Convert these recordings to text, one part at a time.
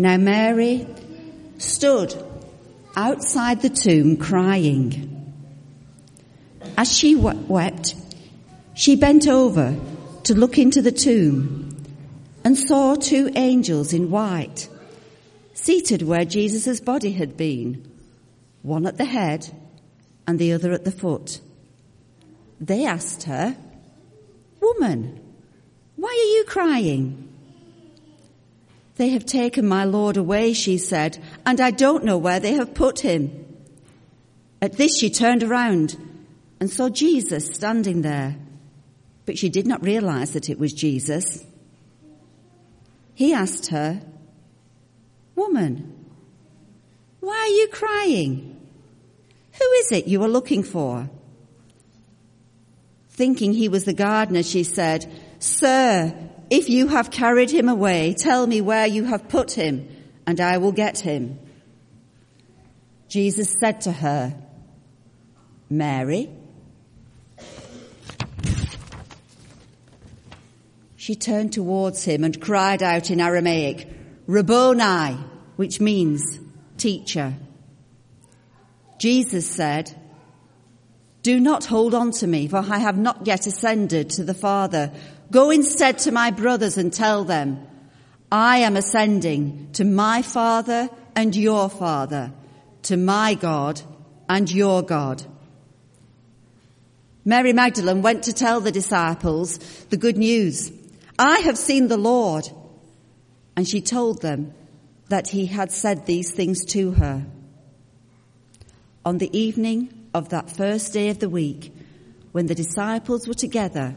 Now Mary stood outside the tomb crying. As she wept, she bent over to look into the tomb and saw two angels in white seated where Jesus' body had been, one at the head and the other at the foot. They asked her, Woman, why are you crying? They have taken my Lord away, she said, and I don't know where they have put him. At this she turned around and saw Jesus standing there, but she did not realize that it was Jesus. He asked her, Woman, why are you crying? Who is it you are looking for? Thinking he was the gardener, she said, Sir, if you have carried him away, tell me where you have put him, and I will get him. Jesus said to her, Mary. She turned towards him and cried out in Aramaic, Rabboni, which means teacher. Jesus said, Do not hold on to me, for I have not yet ascended to the Father. Go instead to my brothers and tell them, I am ascending to my Father and your Father, to my God and your God. Mary Magdalene went to tell the disciples the good news. I have seen the Lord. And she told them that he had said these things to her. On the evening of that first day of the week, when the disciples were together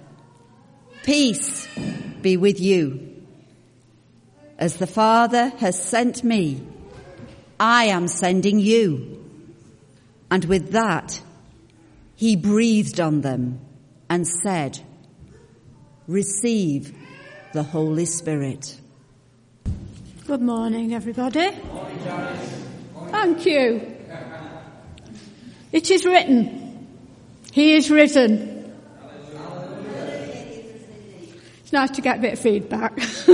Peace be with you. As the Father has sent me, I am sending you. And with that, he breathed on them and said, Receive the Holy Spirit. Good morning, everybody. Thank you. It is written, He is risen. It's nice to get a bit of feedback.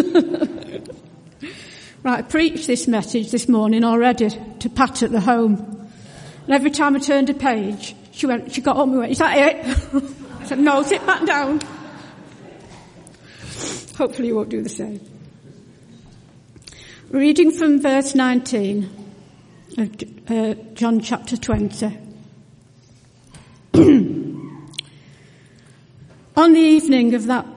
right, I preached this message this morning already to Pat at the home. And every time I turned a page, she went, she got up and went, is that it? I said, no, sit back down. Hopefully you won't do the same. Reading from verse 19 of uh, John chapter 20. On the evening of that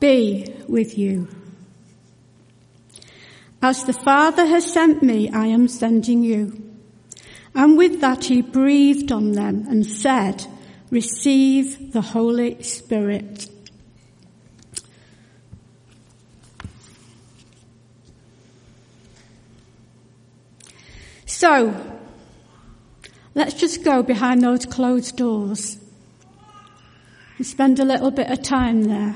be with you. As the Father has sent me, I am sending you. And with that he breathed on them and said, receive the Holy Spirit. So, let's just go behind those closed doors and spend a little bit of time there.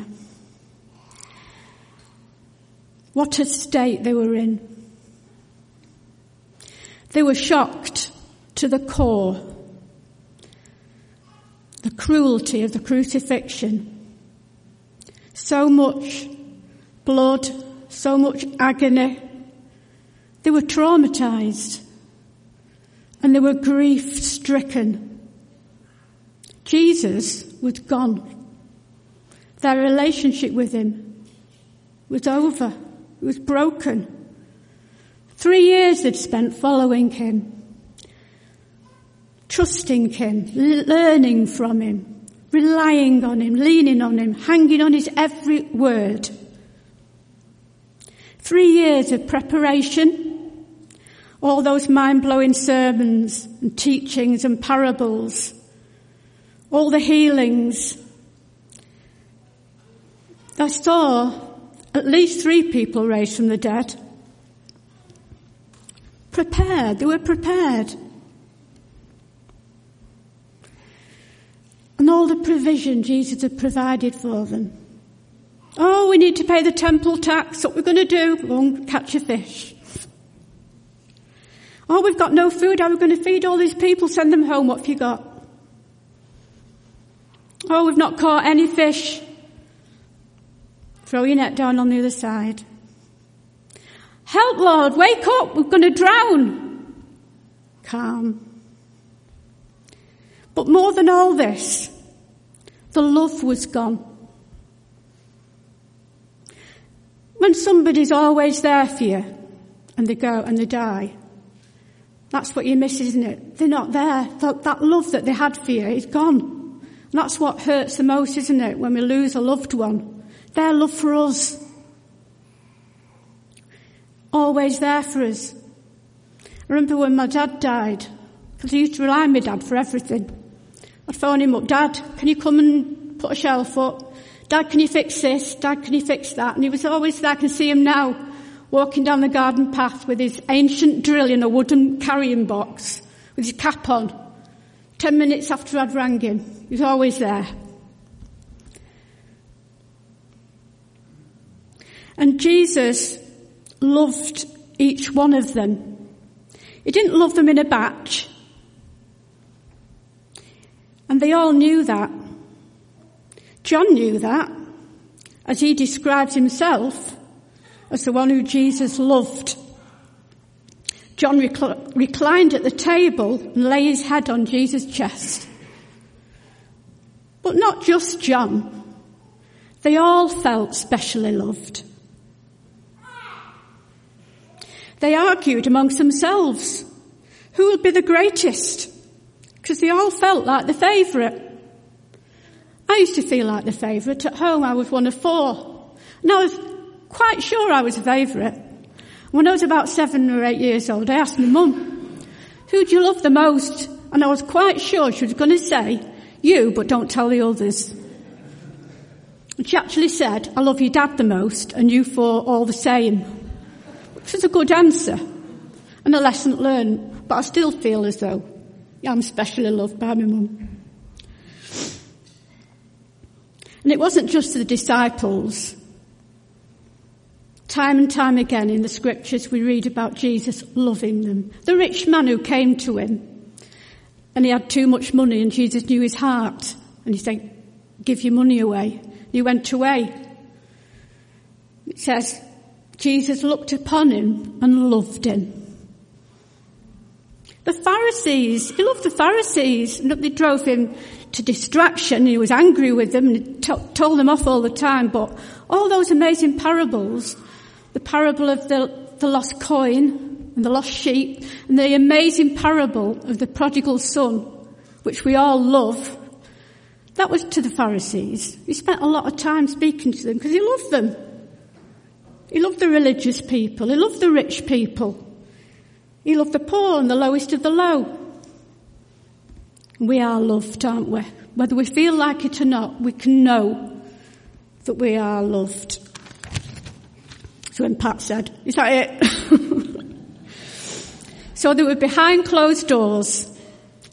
What a state they were in. They were shocked to the core. The cruelty of the crucifixion. So much blood, so much agony. They were traumatized and they were grief stricken. Jesus was gone. Their relationship with him was over. It was broken. Three years they'd spent following him, trusting him, learning from him, relying on him, leaning on him, hanging on his every word. Three years of preparation, all those mind-blowing sermons and teachings and parables, all the healings. I saw at least three people raised from the dead. Prepared, they were prepared. And all the provision Jesus had provided for them. Oh, we need to pay the temple tax. What we're going to do? Go and catch a fish. Oh, we've got no food. How are we going to feed all these people? Send them home. What have you got? Oh, we've not caught any fish. Throw your net down on the other side. Help, Lord, wake up. We're going to drown. Calm. But more than all this, the love was gone. When somebody's always there for you and they go and they die, that's what you miss, isn't it? They're not there. That, that love that they had for you is gone. And that's what hurts the most, isn't it? When we lose a loved one. Their love for us. Always there for us. I remember when my dad died, because he used to rely on my dad for everything. I'd phone him up, Dad, can you come and put a shelf up? Dad, can you fix this? Dad, can you fix that? And he was always there. I can see him now, walking down the garden path with his ancient drill in a wooden carrying box, with his cap on. Ten minutes after I'd rang him, he was always there. And Jesus loved each one of them. He didn't love them in a batch. And they all knew that. John knew that, as he describes himself as the one who Jesus loved. John recl- reclined at the table and lay his head on Jesus' chest. But not just John. They all felt specially loved. They argued amongst themselves who would be the greatest because they all felt like the favourite. I used to feel like the favourite. At home I was one of four. And I was quite sure I was a favourite. When I was about seven or eight years old, I asked my mum, who do you love the most? And I was quite sure she was going to say, you, but don't tell the others. And she actually said, I love your dad the most and you four all the same. Which was a good answer and a lesson learned, but I still feel as though I'm specially loved by my mum. And it wasn't just the disciples. Time and time again in the scriptures we read about Jesus loving them. The rich man who came to him and he had too much money and Jesus knew his heart and he said, give your money away. He went away. It says, Jesus looked upon him and loved him. The Pharisees, he loved the Pharisees, and they drove him to distraction. He was angry with them and told them off all the time. But all those amazing parables, the parable of the, the lost coin and the lost sheep, and the amazing parable of the prodigal son, which we all love, that was to the Pharisees. He spent a lot of time speaking to them because he loved them. He loved the religious people. He loved the rich people. He loved the poor and the lowest of the low. We are loved, aren't we? Whether we feel like it or not, we can know that we are loved. So when Pat said, is that it? so they were behind closed doors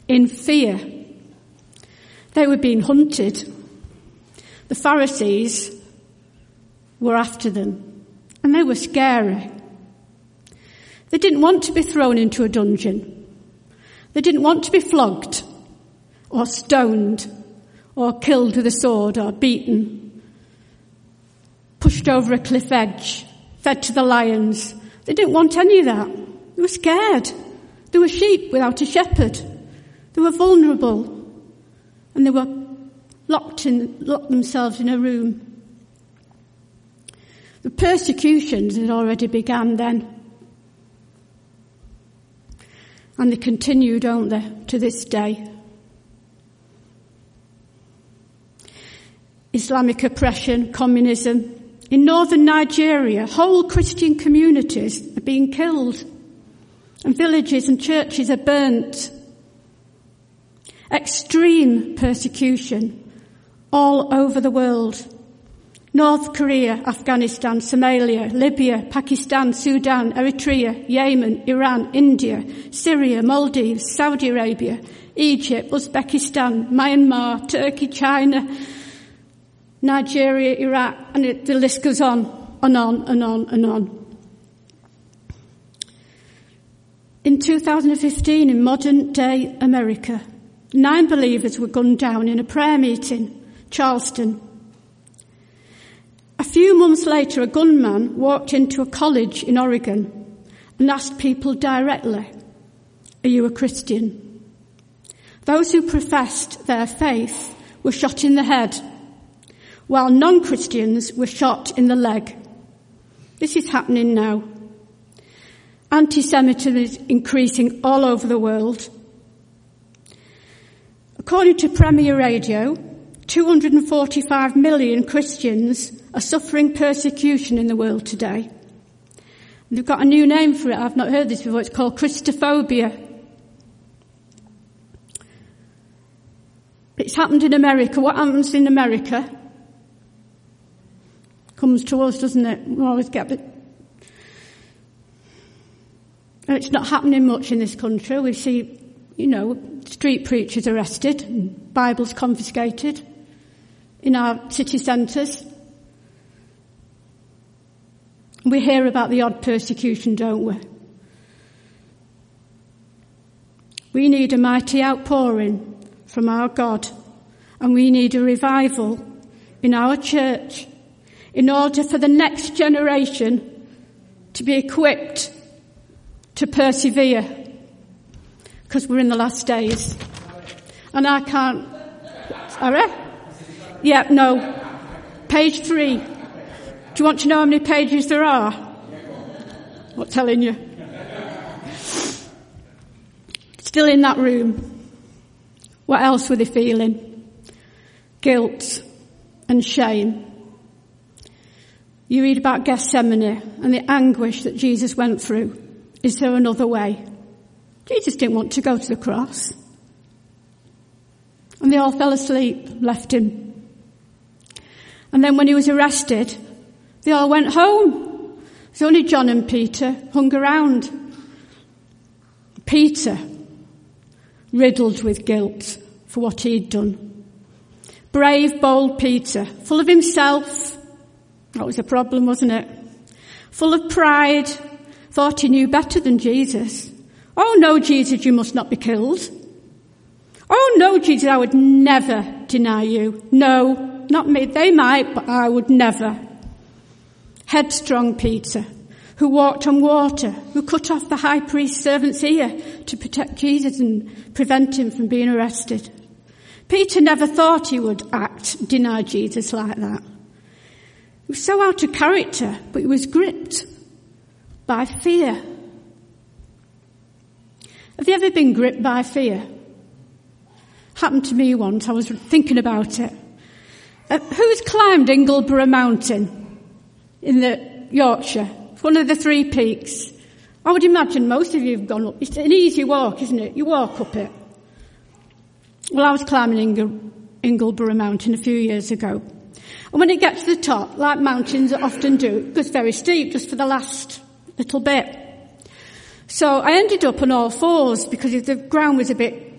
in fear. They were being hunted. The Pharisees were after them and they were scary. They didn't want to be thrown into a dungeon. They didn't want to be flogged or stoned or killed with a sword or beaten, pushed over a cliff edge, fed to the lions. They didn't want any of that. They were scared. They were sheep without a shepherd. They were vulnerable and they were locked in, locked themselves in a room. The persecutions had already begun then. And they continue, don't they, to this day. Islamic oppression, communism. In northern Nigeria, whole Christian communities are being killed and villages and churches are burnt. Extreme persecution all over the world. North Korea, Afghanistan, Somalia, Libya, Pakistan, Sudan, Eritrea, Yemen, Iran, India, Syria, Maldives, Saudi Arabia, Egypt, Uzbekistan, Myanmar, Turkey, China, Nigeria, Iraq, and it, the list goes on and on and on and on. In 2015, in modern day America, nine believers were gunned down in a prayer meeting, Charleston. A few months later, a gunman walked into a college in Oregon and asked people directly, are you a Christian? Those who professed their faith were shot in the head, while non-Christians were shot in the leg. This is happening now. Anti-Semitism is increasing all over the world. According to Premier Radio, 245 million Christians are suffering persecution in the world today. They've got a new name for it. I've not heard this before. It's called Christophobia. It's happened in America. What happens in America comes to us, doesn't it? We always get it. And it's not happening much in this country. We see, you know, street preachers arrested Bibles confiscated in our city centres. We hear about the odd persecution, don't we? We need a mighty outpouring from our God and we need a revival in our church in order for the next generation to be equipped to persevere because we're in the last days. And I can't, sorry? Yeah, no. Page three. Do you want to know how many pages there are? Not telling you. Still in that room. What else were they feeling? Guilt and shame. You read about Gethsemane and the anguish that Jesus went through. Is there another way? Jesus didn't want to go to the cross. And they all fell asleep, left him. And then when he was arrested, they all went home. It's only John and Peter hung around. Peter, riddled with guilt for what he'd done. Brave, bold Peter, full of himself, that was a problem, wasn't it? Full of pride, thought he knew better than Jesus. Oh no, Jesus, you must not be killed. Oh no, Jesus, I would never deny you. No, not me. They might, but I would never. Headstrong Peter, who walked on water, who cut off the high priest's servant's ear to protect Jesus and prevent him from being arrested. Peter never thought he would act, deny Jesus like that. He was so out of character, but he was gripped by fear. Have you ever been gripped by fear? Happened to me once. I was thinking about it. Uh, who's climbed Ingleborough Mountain in the Yorkshire? One of the three peaks. I would imagine most of you have gone up. It's an easy walk, isn't it? You walk up it. Well, I was climbing Ingle, Ingleborough Mountain a few years ago. And when it gets to the top, like mountains often do, it goes very steep just for the last little bit. So I ended up on all fours because the ground was a bit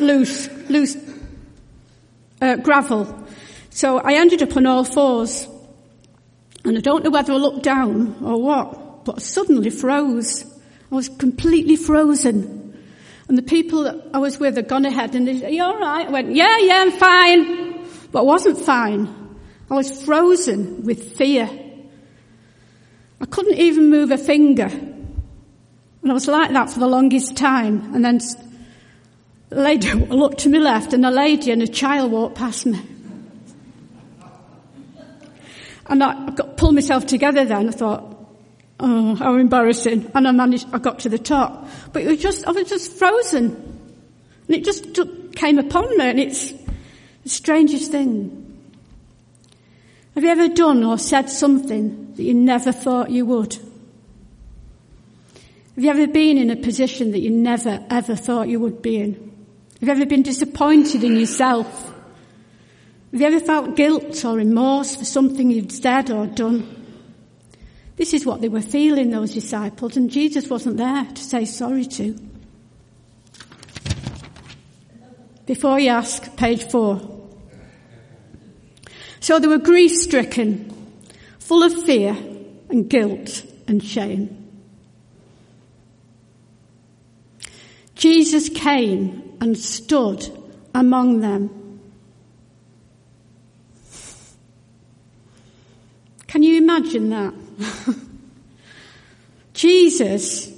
loose, loose uh, gravel. So I ended up on all fours. And I don't know whether I looked down or what, but I suddenly froze. I was completely frozen. And the people that I was with had gone ahead and they said, are you alright? I went, yeah, yeah, I'm fine. But I wasn't fine. I was frozen with fear. I couldn't even move a finger. And I was like that for the longest time. And then a lady looked to my left and a lady and a child walked past me. And I got, pulled myself together then. I thought, Oh, how embarrassing. And I managed, I got to the top. But it was just, I was just frozen. And it just took, came upon me and it's the strangest thing. Have you ever done or said something that you never thought you would? Have you ever been in a position that you never ever thought you would be in? Have you ever been disappointed in yourself? Have you ever felt guilt or remorse for something you'd said or done? This is what they were feeling, those disciples, and Jesus wasn't there to say sorry to. Before you ask, page four. So they were grief stricken, full of fear and guilt and shame. Jesus came and stood among them. Can you imagine that? Jesus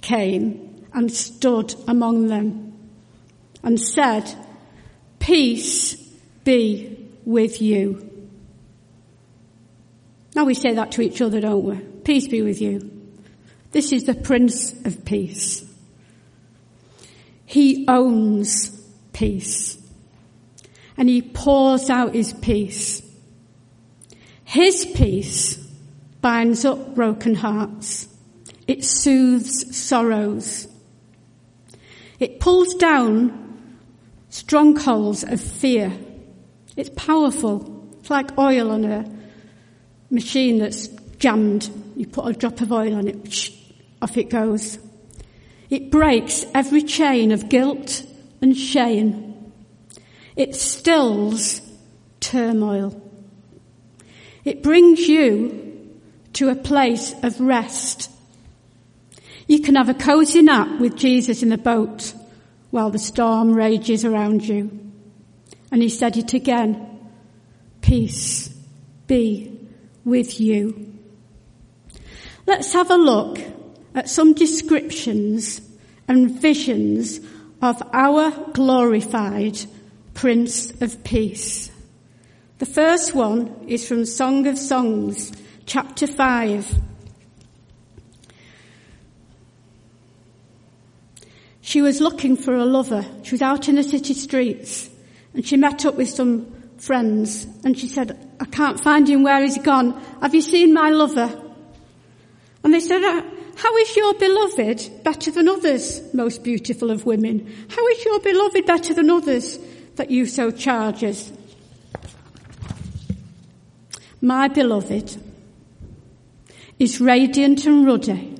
came and stood among them and said, peace be with you. Now we say that to each other, don't we? Peace be with you. This is the Prince of Peace. He owns peace. And he pours out his peace. His peace binds up broken hearts. It soothes sorrows. It pulls down strongholds of fear. It's powerful. It's like oil on a machine that's jammed. You put a drop of oil on it, off it goes. It breaks every chain of guilt and shame. It stills turmoil. It brings you to a place of rest. You can have a cozy nap with Jesus in the boat while the storm rages around you. And he said it again. Peace be with you. Let's have a look at some descriptions and visions of our glorified Prince of Peace. The first one is from Song of Songs, chapter 5. She was looking for a lover. She was out in the city streets and she met up with some friends and she said, I can't find him. Where is he gone? Have you seen my lover? And they said, uh, how is your beloved better than others, most beautiful of women? How is your beloved better than others that you so charges? My beloved is radiant and ruddy,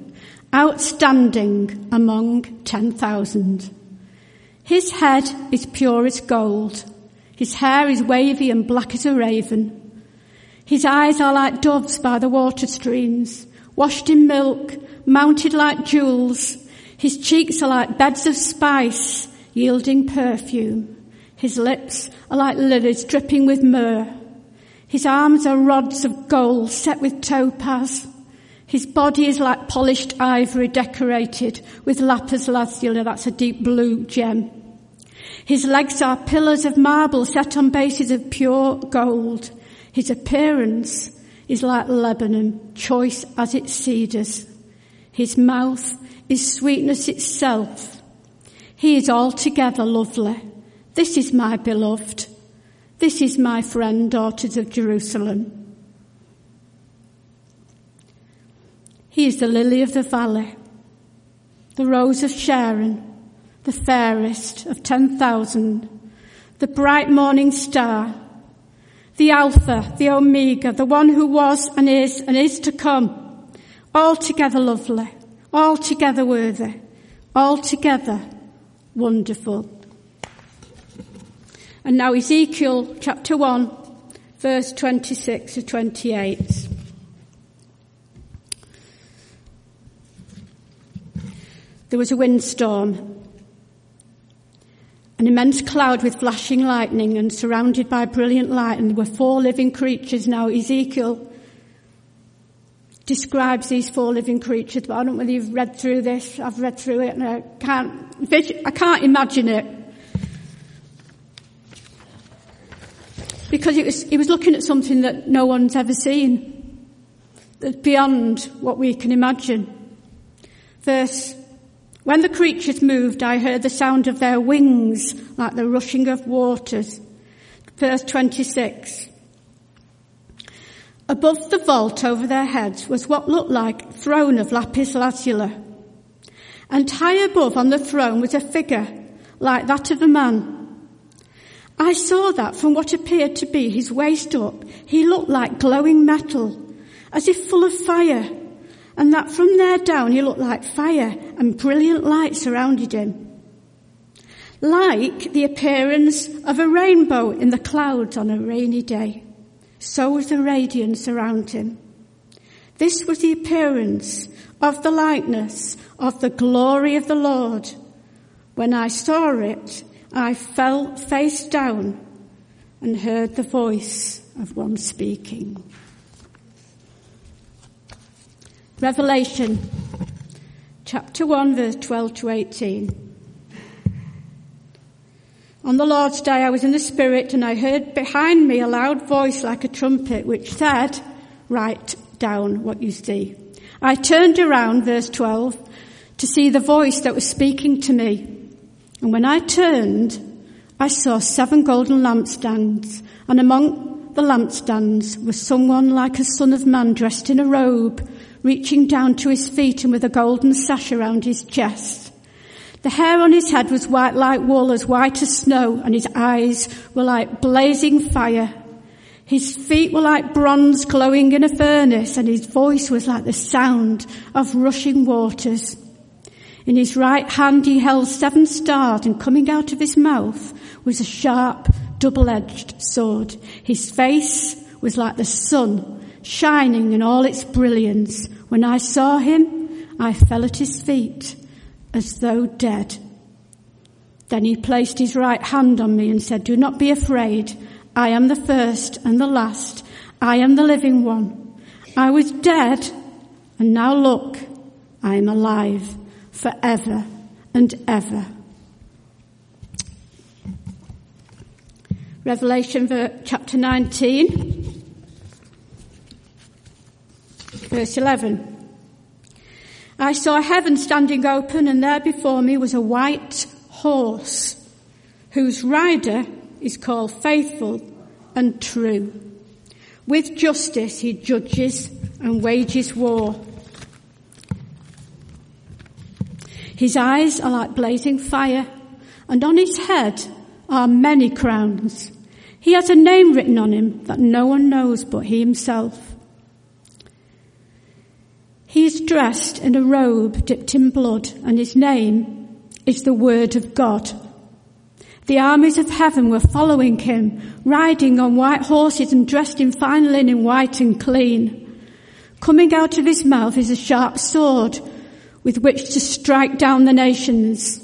outstanding among 10,000. His head is pure as gold. His hair is wavy and black as a raven. His eyes are like doves by the water streams, washed in milk, mounted like jewels. His cheeks are like beds of spice, yielding perfume. His lips are like lilies dripping with myrrh. His arms are rods of gold set with topaz. His body is like polished ivory decorated with lapis lazuli, that's a deep blue gem. His legs are pillars of marble set on bases of pure gold. His appearance is like Lebanon, choice as its cedars. His mouth is sweetness itself. He is altogether lovely. This is my beloved. This is my friend, daughters of Jerusalem. He is the lily of the valley, the rose of Sharon, the fairest of 10,000, the bright morning star, the Alpha, the Omega, the one who was and is and is to come, altogether lovely, altogether worthy, altogether wonderful. And now Ezekiel chapter 1, verse 26 to 28. There was a windstorm. An immense cloud with flashing lightning and surrounded by brilliant light and there were four living creatures. Now Ezekiel describes these four living creatures, but I don't know whether you've read through this. I've read through it and I can't, I can't imagine it. Because it was, he was looking at something that no one's ever seen. that's beyond what we can imagine. Verse, when the creatures moved, I heard the sound of their wings like the rushing of waters. Verse 26. Above the vault over their heads was what looked like a throne of lapis lazuli. And high above on the throne was a figure like that of a man. I saw that from what appeared to be his waist up, he looked like glowing metal, as if full of fire, and that from there down he looked like fire and brilliant light surrounded him. Like the appearance of a rainbow in the clouds on a rainy day, so was the radiance around him. This was the appearance of the likeness of the glory of the Lord. When I saw it, I fell face down and heard the voice of one speaking. Revelation chapter 1 verse 12 to 18. On the Lord's day I was in the Spirit and I heard behind me a loud voice like a trumpet which said, write down what you see. I turned around, verse 12, to see the voice that was speaking to me. And when I turned, I saw seven golden lampstands, and among the lampstands was someone like a son of man dressed in a robe, reaching down to his feet and with a golden sash around his chest. The hair on his head was white like wool, as white as snow, and his eyes were like blazing fire. His feet were like bronze glowing in a furnace, and his voice was like the sound of rushing waters. In his right hand he held seven stars and coming out of his mouth was a sharp, double-edged sword. His face was like the sun, shining in all its brilliance. When I saw him, I fell at his feet as though dead. Then he placed his right hand on me and said, do not be afraid. I am the first and the last. I am the living one. I was dead and now look, I am alive forever and ever. Revelation chapter 19, verse 11. I saw heaven standing open and there before me was a white horse whose rider is called faithful and true. With justice he judges and wages war. His eyes are like blazing fire, and on his head are many crowns. He has a name written on him that no one knows but he himself. He is dressed in a robe dipped in blood, and his name is the Word of God. The armies of heaven were following him, riding on white horses and dressed in fine linen, white and clean. Coming out of his mouth is a sharp sword with which to strike down the nations.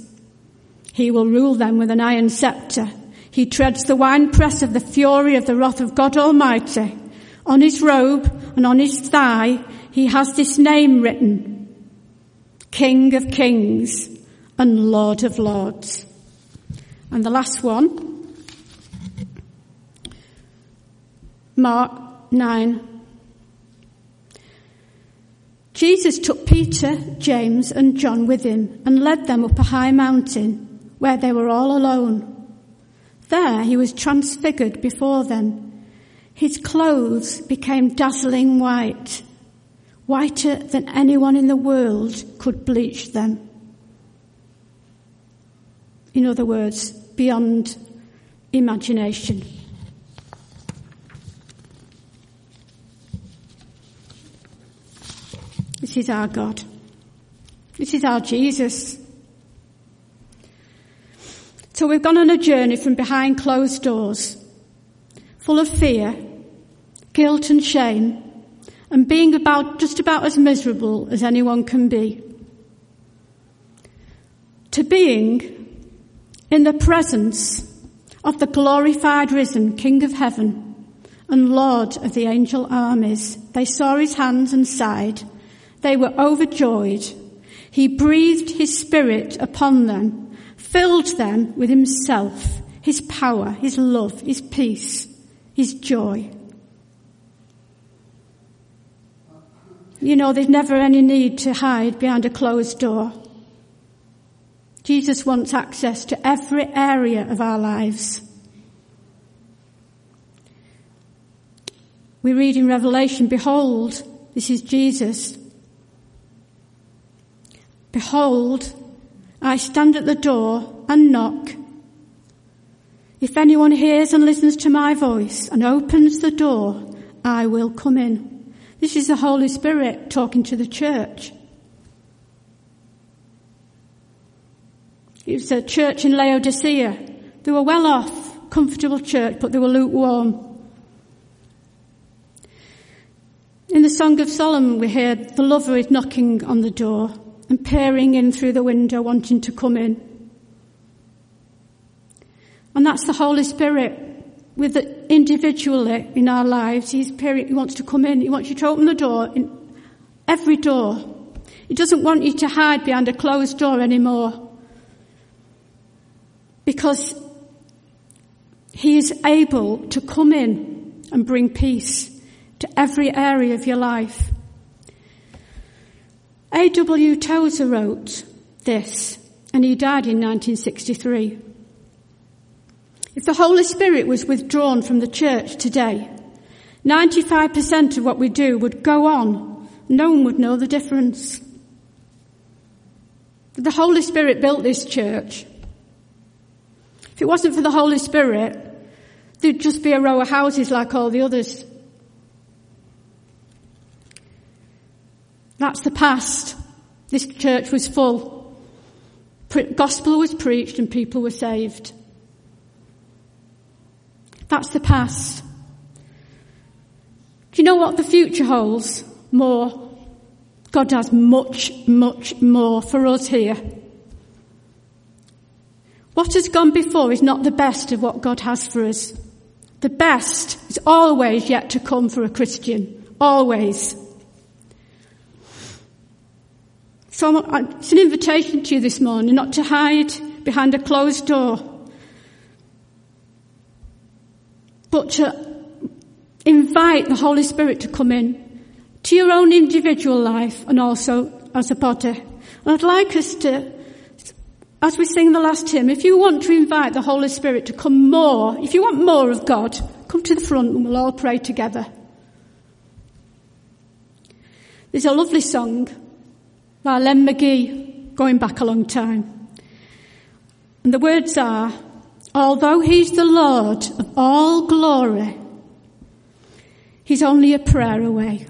He will rule them with an iron scepter. He treads the winepress of the fury of the wrath of God Almighty. On his robe and on his thigh, he has this name written, King of Kings and Lord of Lords. And the last one, Mark 9, Jesus took Peter, James and John with him and led them up a high mountain where they were all alone. There he was transfigured before them. His clothes became dazzling white, whiter than anyone in the world could bleach them. In other words, beyond imagination. This is our God. This is our Jesus. So we've gone on a journey from behind closed doors, full of fear, guilt and shame, and being about, just about as miserable as anyone can be. To being in the presence of the glorified risen King of heaven and Lord of the angel armies. They saw his hands and side they were overjoyed. He breathed his spirit upon them, filled them with himself, his power, his love, his peace, his joy. You know, there's never any need to hide behind a closed door. Jesus wants access to every area of our lives. We read in Revelation, behold, this is Jesus. Behold, I stand at the door and knock. If anyone hears and listens to my voice and opens the door, I will come in. This is the Holy Spirit talking to the church. It was a church in Laodicea. They were well off, comfortable church, but they were lukewarm. In the Song of Solomon we hear the lover is knocking on the door and peering in through the window wanting to come in. And that's the Holy Spirit with the, individually in our lives. He's peering, he wants to come in. He wants you to open the door in every door. He doesn't want you to hide behind a closed door anymore. Because he is able to come in and bring peace to every area of your life. A.W. Tozer wrote this, and he died in 1963. If the Holy Spirit was withdrawn from the church today, 95% of what we do would go on. No one would know the difference. The Holy Spirit built this church. If it wasn't for the Holy Spirit, there'd just be a row of houses like all the others. That's the past. This church was full. Gospel was preached and people were saved. That's the past. Do you know what the future holds? More. God has much, much more for us here. What has gone before is not the best of what God has for us. The best is always yet to come for a Christian. Always. So it's an invitation to you this morning not to hide behind a closed door, but to invite the Holy Spirit to come in to your own individual life and also as a body. And I'd like us to, as we sing the last hymn, if you want to invite the Holy Spirit to come more, if you want more of God, come to the front and we'll all pray together. There's a lovely song by Len Magee, going back a long time. And the words are, although he's the Lord of all glory, he's only a prayer away.